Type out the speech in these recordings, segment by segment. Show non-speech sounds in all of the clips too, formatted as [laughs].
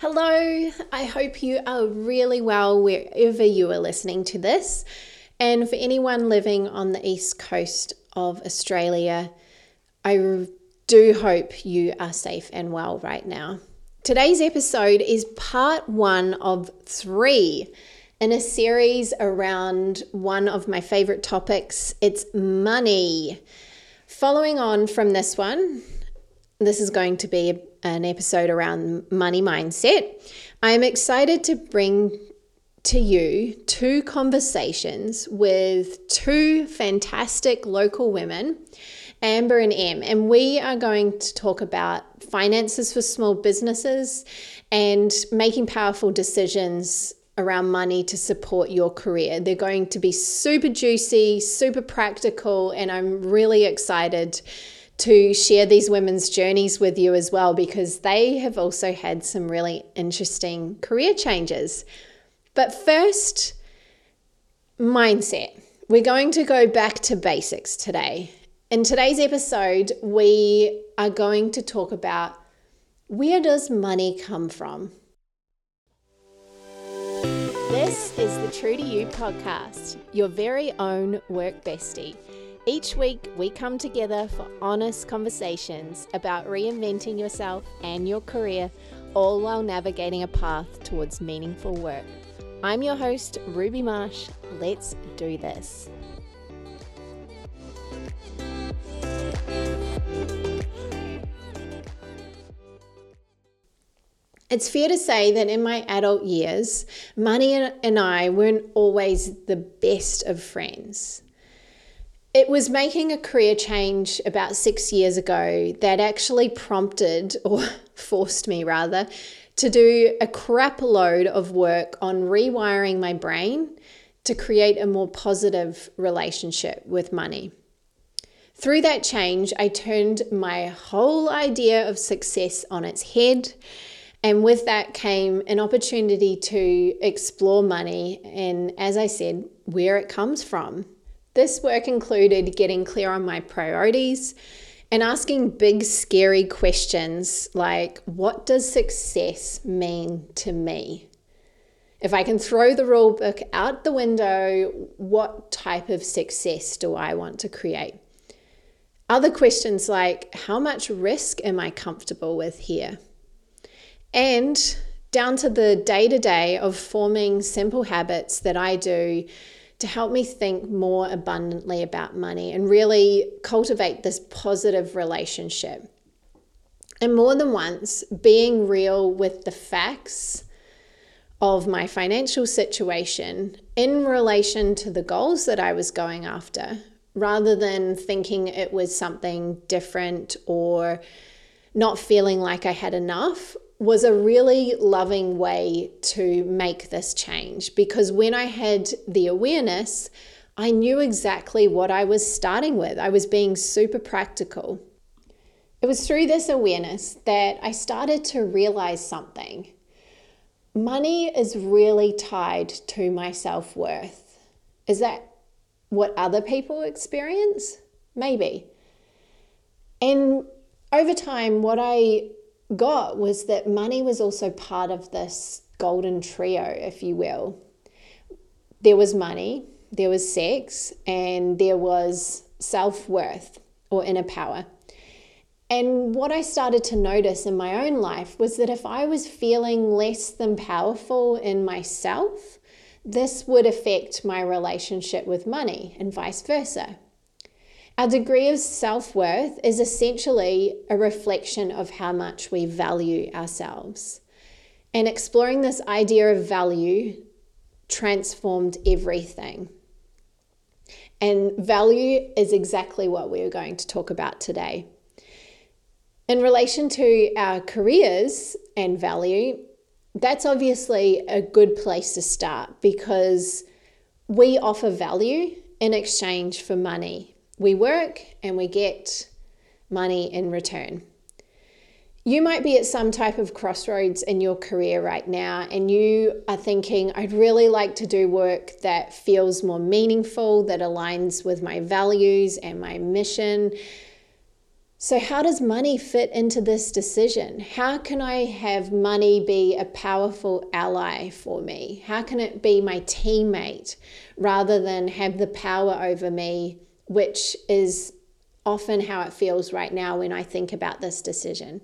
Hello, I hope you are really well wherever you are listening to this. And for anyone living on the east coast of Australia, I do hope you are safe and well right now. Today's episode is part one of three in a series around one of my favorite topics it's money. Following on from this one, this is going to be an episode around money mindset. I'm excited to bring to you two conversations with two fantastic local women, Amber and Em, and we are going to talk about finances for small businesses and making powerful decisions around money to support your career. They're going to be super juicy, super practical, and I'm really excited to share these women's journeys with you as well because they have also had some really interesting career changes. But first, mindset. We're going to go back to basics today. In today's episode, we are going to talk about where does money come from? This is the True to You podcast, your very own work bestie each week, we come together for honest conversations about reinventing yourself and your career, all while navigating a path towards meaningful work. I'm your host, Ruby Marsh. Let's do this. It's fair to say that in my adult years, money and I weren't always the best of friends. It was making a career change about six years ago that actually prompted, or [laughs] forced me rather, to do a crap load of work on rewiring my brain to create a more positive relationship with money. Through that change, I turned my whole idea of success on its head. And with that came an opportunity to explore money and, as I said, where it comes from. This work included getting clear on my priorities and asking big, scary questions like what does success mean to me? If I can throw the rule book out the window, what type of success do I want to create? Other questions like how much risk am I comfortable with here? And down to the day to day of forming simple habits that I do to help me think more abundantly about money and really cultivate this positive relationship. And more than once, being real with the facts of my financial situation in relation to the goals that I was going after, rather than thinking it was something different or not feeling like I had enough was a really loving way to make this change because when I had the awareness, I knew exactly what I was starting with. I was being super practical. It was through this awareness that I started to realize something. Money is really tied to my self worth. Is that what other people experience? Maybe. And over time, what I got was that money was also part of this golden trio, if you will. There was money, there was sex, and there was self worth or inner power. And what I started to notice in my own life was that if I was feeling less than powerful in myself, this would affect my relationship with money and vice versa. Our degree of self worth is essentially a reflection of how much we value ourselves. And exploring this idea of value transformed everything. And value is exactly what we're going to talk about today. In relation to our careers and value, that's obviously a good place to start because we offer value in exchange for money we work and we get money in return. You might be at some type of crossroads in your career right now, and you are thinking, I'd really like to do work that feels more meaningful, that aligns with my values and my mission. So, how does money fit into this decision? How can I have money be a powerful ally for me? How can it be my teammate rather than have the power over me, which is often how it feels right now when I think about this decision?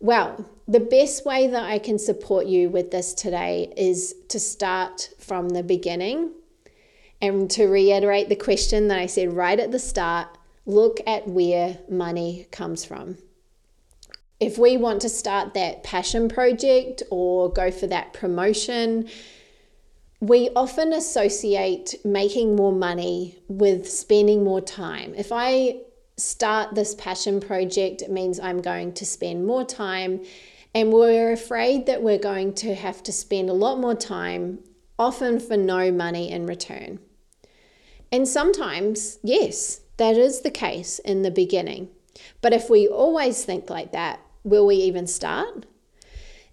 Well, the best way that I can support you with this today is to start from the beginning and to reiterate the question that I said right at the start look at where money comes from. If we want to start that passion project or go for that promotion, we often associate making more money with spending more time. If I start this passion project, it means I'm going to spend more time, and we're afraid that we're going to have to spend a lot more time, often for no money in return. And sometimes, yes, that is the case in the beginning. But if we always think like that, will we even start?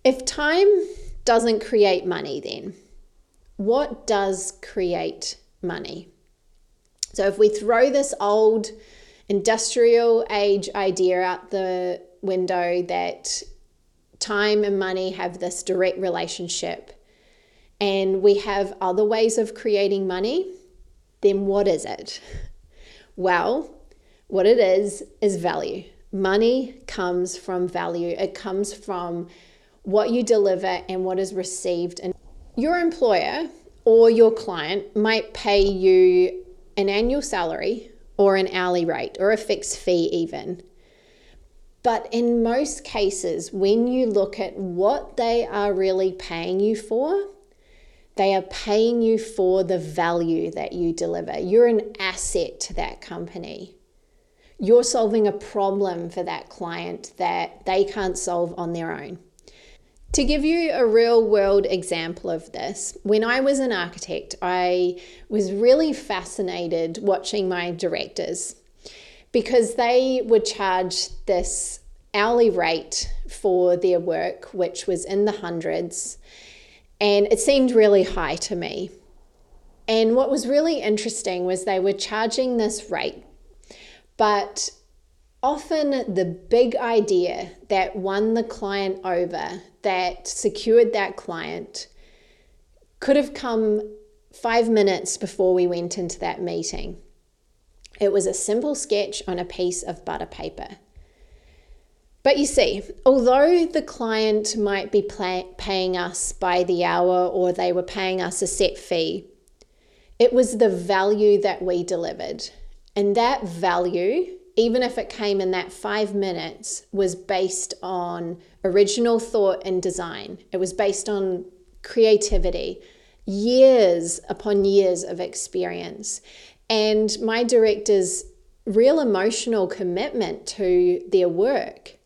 If time doesn't create money, then what does create money? So if we throw this old industrial age idea out the window that time and money have this direct relationship and we have other ways of creating money, then what is it? Well, what it is, is value. Money comes from value, it comes from what you deliver and what is received. And your employer or your client might pay you an annual salary or an hourly rate or a fixed fee, even. But in most cases, when you look at what they are really paying you for, they are paying you for the value that you deliver. You're an asset to that company. You're solving a problem for that client that they can't solve on their own. To give you a real world example of this, when I was an architect, I was really fascinated watching my directors because they would charge this hourly rate for their work, which was in the hundreds and it seemed really high to me. And what was really interesting was they were charging this rate, but often the big idea that won the client over, that secured that client, could have come five minutes before we went into that meeting. It was a simple sketch on a piece of butter paper. But you see, although the client might be pay- paying us by the hour or they were paying us a set fee, it was the value that we delivered. And that value, even if it came in that five minutes, was based on original thought and design. It was based on creativity, years upon years of experience. And my director's real emotional commitment to their work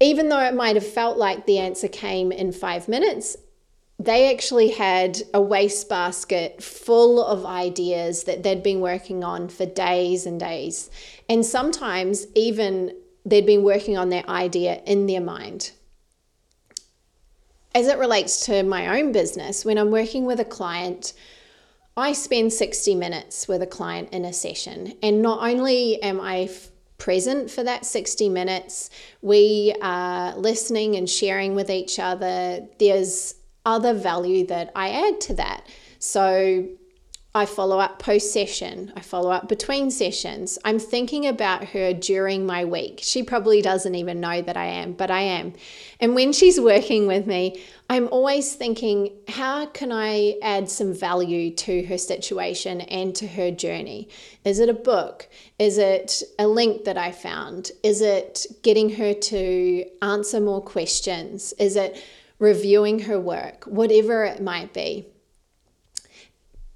even though it might have felt like the answer came in five minutes, they actually had a wastebasket full of ideas that they'd been working on for days and days. And sometimes even they'd been working on their idea in their mind. As it relates to my own business, when I'm working with a client, I spend 60 minutes with a client in a session. And not only am I present for that 60 minutes. We are listening and sharing with each other. There's other value that I add to that. So I follow up post session, I follow up between sessions. I'm thinking about her during my week. She probably doesn't even know that I am, but I am. And when she's working with me, I'm always thinking, how can I add some value to her situation and to her journey? Is it a book? Is it a link that I found? Is it getting her to answer more questions? Is it reviewing her work? Whatever it might be.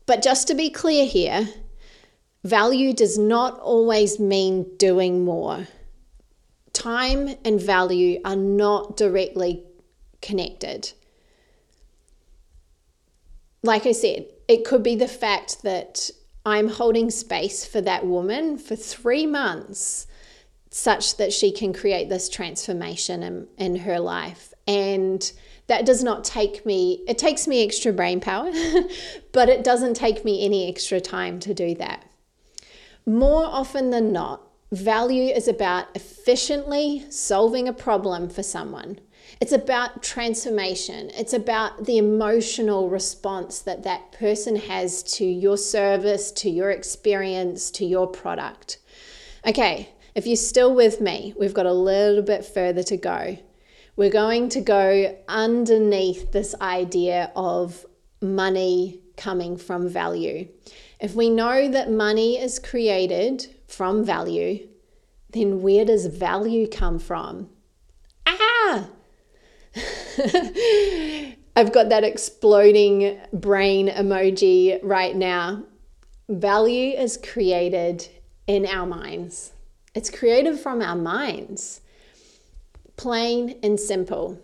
But just to be clear here, value does not always mean doing more. Time and value are not directly connected. Like I said, it could be the fact that I'm holding space for that woman for three months such that she can create this transformation in, in her life. And that does not take me, it takes me extra brain power, [laughs] but it doesn't take me any extra time to do that. More often than not, Value is about efficiently solving a problem for someone. It's about transformation. It's about the emotional response that that person has to your service, to your experience, to your product. Okay, if you're still with me, we've got a little bit further to go. We're going to go underneath this idea of money coming from value. If we know that money is created from value, then where does value come from? Ah! [laughs] I've got that exploding brain emoji right now. Value is created in our minds, it's created from our minds. Plain and simple.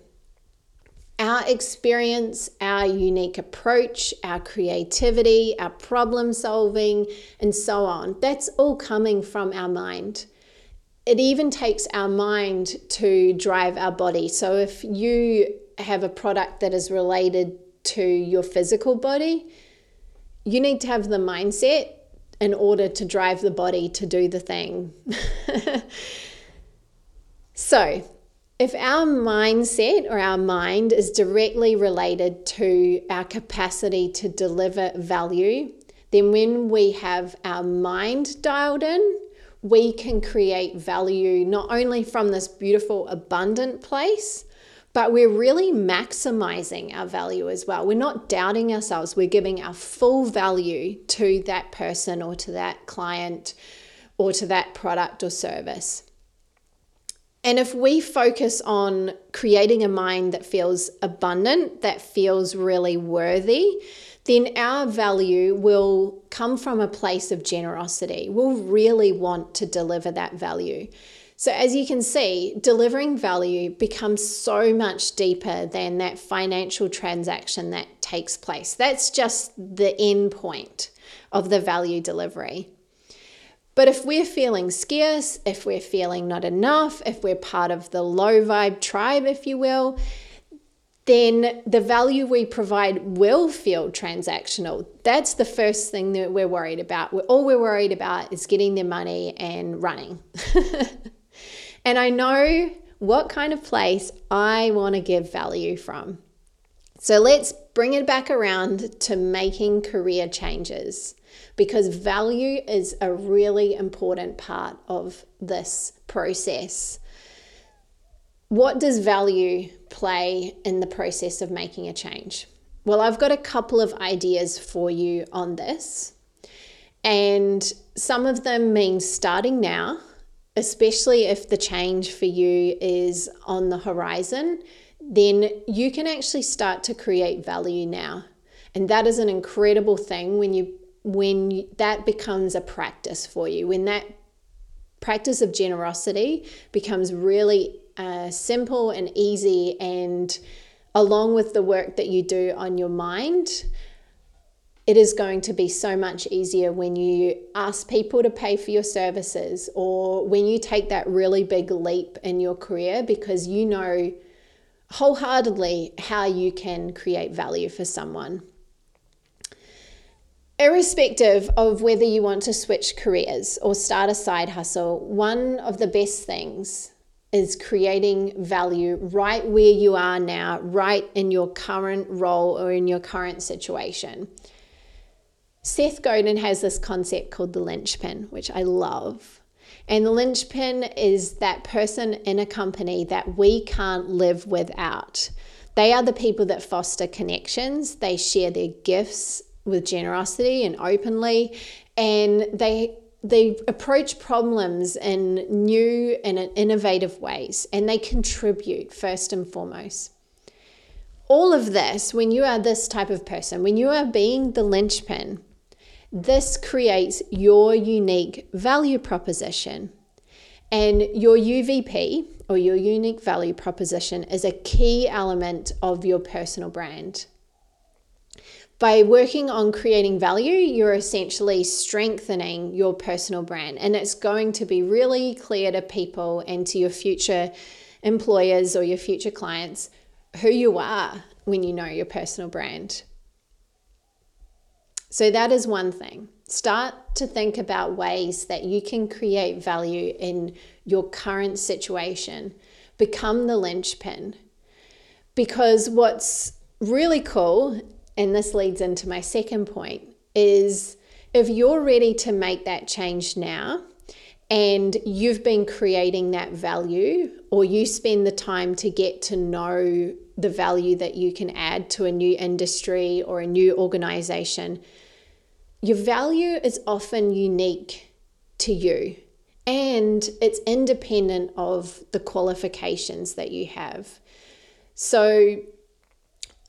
Our experience, our unique approach, our creativity, our problem solving, and so on, that's all coming from our mind it even takes our mind to drive our body. So if you have a product that is related to your physical body, you need to have the mindset in order to drive the body to do the thing. [laughs] so, if our mindset or our mind is directly related to our capacity to deliver value, then when we have our mind dialed in, we can create value not only from this beautiful, abundant place, but we're really maximizing our value as well. We're not doubting ourselves, we're giving our full value to that person or to that client or to that product or service. And if we focus on creating a mind that feels abundant, that feels really worthy, then our value will come from a place of generosity. We'll really want to deliver that value. So, as you can see, delivering value becomes so much deeper than that financial transaction that takes place. That's just the end point of the value delivery. But if we're feeling scarce, if we're feeling not enough, if we're part of the low vibe tribe, if you will, then the value we provide will feel transactional. That's the first thing that we're worried about. All we're worried about is getting their money and running. [laughs] and I know what kind of place I want to give value from. So let's bring it back around to making career changes because value is a really important part of this process. What does value play in the process of making a change? Well, I've got a couple of ideas for you on this. And some of them mean starting now, especially if the change for you is on the horizon, then you can actually start to create value now. And that is an incredible thing when you when you, that becomes a practice for you, when that practice of generosity becomes really uh, simple and easy, and along with the work that you do on your mind, it is going to be so much easier when you ask people to pay for your services or when you take that really big leap in your career because you know wholeheartedly how you can create value for someone. Irrespective of whether you want to switch careers or start a side hustle, one of the best things is creating value right where you are now, right in your current role or in your current situation. Seth Godin has this concept called the linchpin, which I love. And the linchpin is that person in a company that we can't live without. They are the people that foster connections, they share their gifts with generosity and openly, and they they approach problems in new and innovative ways and they contribute first and foremost. All of this, when you are this type of person, when you are being the linchpin, this creates your unique value proposition. And your UVP or your unique value proposition is a key element of your personal brand. By working on creating value, you're essentially strengthening your personal brand, and it's going to be really clear to people and to your future employers or your future clients who you are when you know your personal brand. So, that is one thing. Start to think about ways that you can create value in your current situation. Become the linchpin. Because what's really cool, and this leads into my second point, is if you're ready to make that change now, and you've been creating that value, or you spend the time to get to know the value that you can add to a new industry or a new organization, your value is often unique to you and it's independent of the qualifications that you have. So,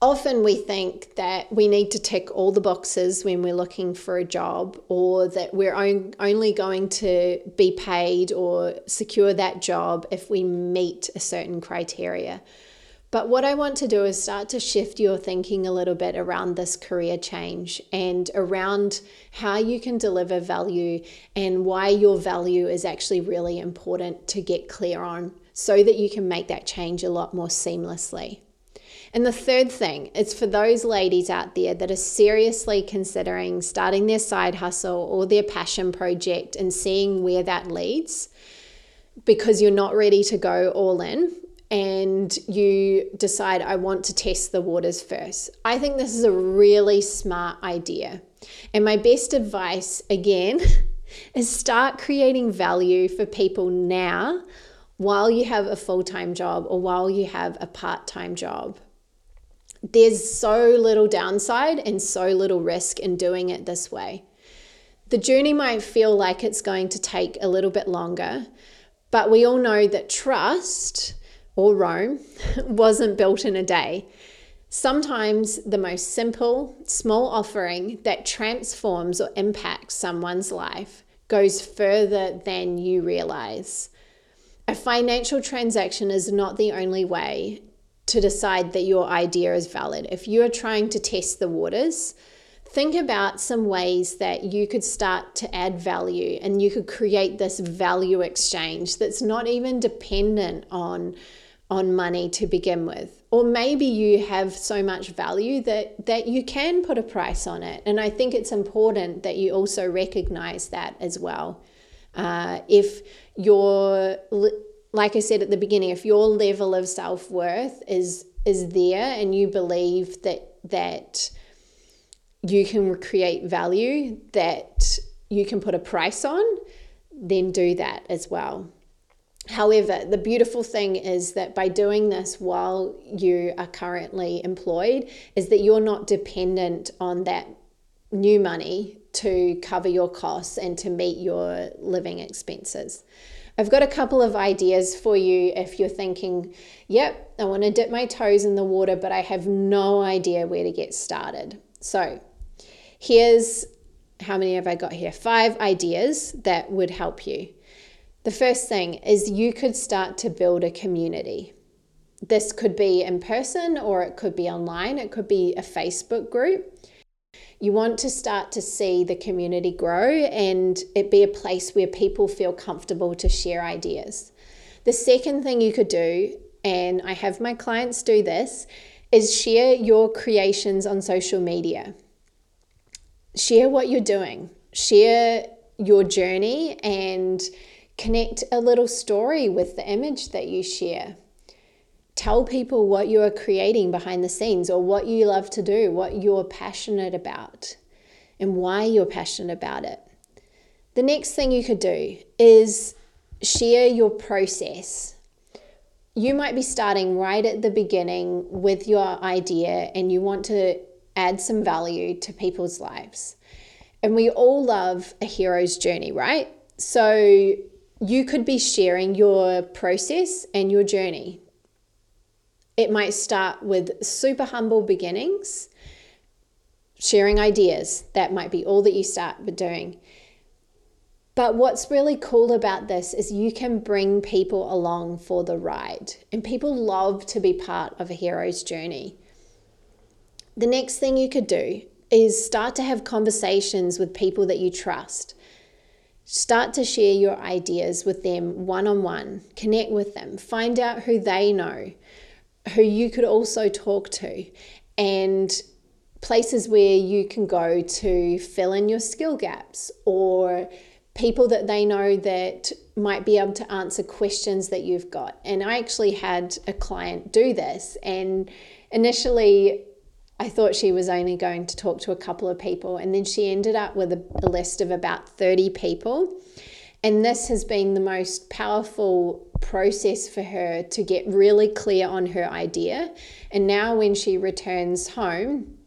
often we think that we need to tick all the boxes when we're looking for a job or that we're on, only going to be paid or secure that job if we meet a certain criteria. But what I want to do is start to shift your thinking a little bit around this career change and around how you can deliver value and why your value is actually really important to get clear on so that you can make that change a lot more seamlessly. And the third thing is for those ladies out there that are seriously considering starting their side hustle or their passion project and seeing where that leads because you're not ready to go all in and you decide, I want to test the waters first. I think this is a really smart idea. And my best advice, again, [laughs] is start creating value for people now while you have a full time job or while you have a part time job there's so little downside and so little risk in doing it this way. The journey might feel like it's going to take a little bit longer, but we all know that trust or Rome [laughs] wasn't built in a day. Sometimes the most simple, small offering that transforms or impacts someone's life goes further than you realize. A financial transaction is not the only way to decide that your idea is valid. If you are trying to test the waters, think about some ways that you could start to add value and you could create this value exchange that's not even dependent on on money to begin with. Or maybe you have so much value that that you can put a price on it. And i think it's important that you also recognize that as well. Uh, if you're like I said at the beginning, if your level of self worth is is there and you believe that that you can create value that you can put a price on, then do that as well. However, the beautiful thing is that by doing this while you are currently employed, is that you're not dependent on that new money to cover your costs and to meet your living expenses. I've got a couple of ideas for you if you're thinking, yep, I want to dip my toes in the water, but I have no idea where to get started. So, here's how many have I got here? Five ideas that would help you. The first thing is you could start to build a community. This could be in person or it could be online, it could be a Facebook group. You want to start to see the community grow and it be a place where people feel comfortable to share ideas. The second thing you could do, and I have my clients do this, is share your creations on social media. Share what you're doing, share your journey, and connect a little story with the image that you share tell people what you are creating behind the scenes or what you love to do, what you're passionate about, and why you're passionate about it. The next thing you could do is share your process. You might be starting right at the beginning with your idea and you want to add some value to people's lives. And we all love a hero's journey, right? So you could be sharing your process and your journey it might start with super humble beginnings, sharing ideas. That might be all that you start with doing. But what's really cool about this is you can bring people along for the ride, and people love to be part of a hero's journey. The next thing you could do is start to have conversations with people that you trust. Start to share your ideas with them one on one, connect with them, find out who they know, who you could also talk to and places where you can go to fill in your skill gaps or people that they know that might be able to answer questions that you've got. And I actually had a client do this, and initially I thought she was only going to talk to a couple of people, and then she ended up with a, list of about 30 people. And this has been the most powerful process for her to get really clear on her idea. And now, when she returns home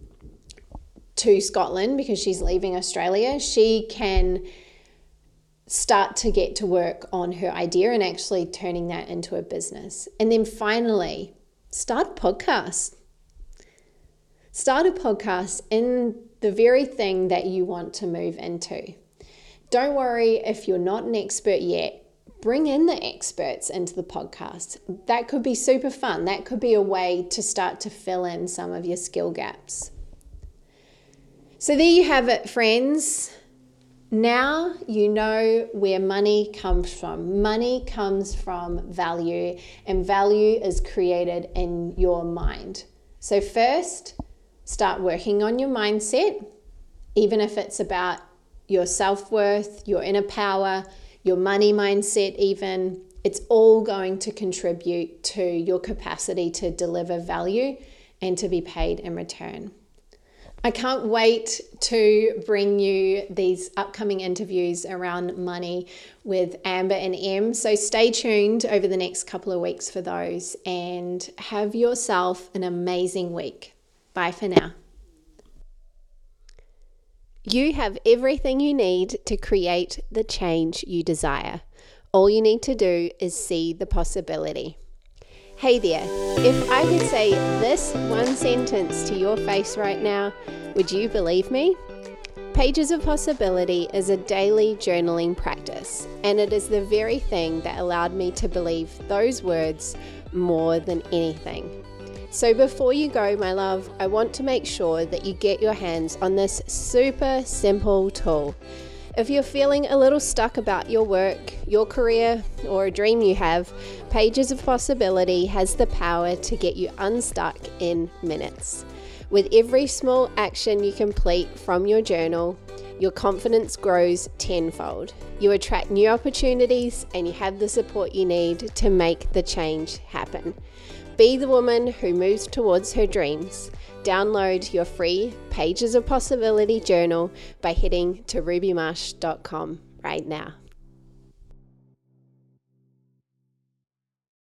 to Scotland because she's leaving Australia, she can start to get to work on her idea and actually turning that into a business. And then finally, start a podcast. Start a podcast in the very thing that you want to move into. Don't worry if you're not an expert yet. Bring in the experts into the podcast. That could be super fun. That could be a way to start to fill in some of your skill gaps. So, there you have it, friends. Now you know where money comes from. Money comes from value, and value is created in your mind. So, first, start working on your mindset, even if it's about your self worth, your inner power, your money mindset, even. It's all going to contribute to your capacity to deliver value and to be paid in return. I can't wait to bring you these upcoming interviews around money with Amber and Em. So stay tuned over the next couple of weeks for those and have yourself an amazing week. Bye for now. You have everything you need to create the change you desire. All you need to do is see the possibility. Hey there, if I could say this one sentence to your face right now, would you believe me? Pages of Possibility is a daily journaling practice, and it is the very thing that allowed me to believe those words more than anything. So, before you go, my love, I want to make sure that you get your hands on this super simple tool. If you're feeling a little stuck about your work, your career, or a dream you have, Pages of Possibility has the power to get you unstuck in minutes. With every small action you complete from your journal, your confidence grows tenfold. You attract new opportunities and you have the support you need to make the change happen. Be the woman who moves towards her dreams. Download your free Pages of Possibility journal by heading to rubymarsh.com right now.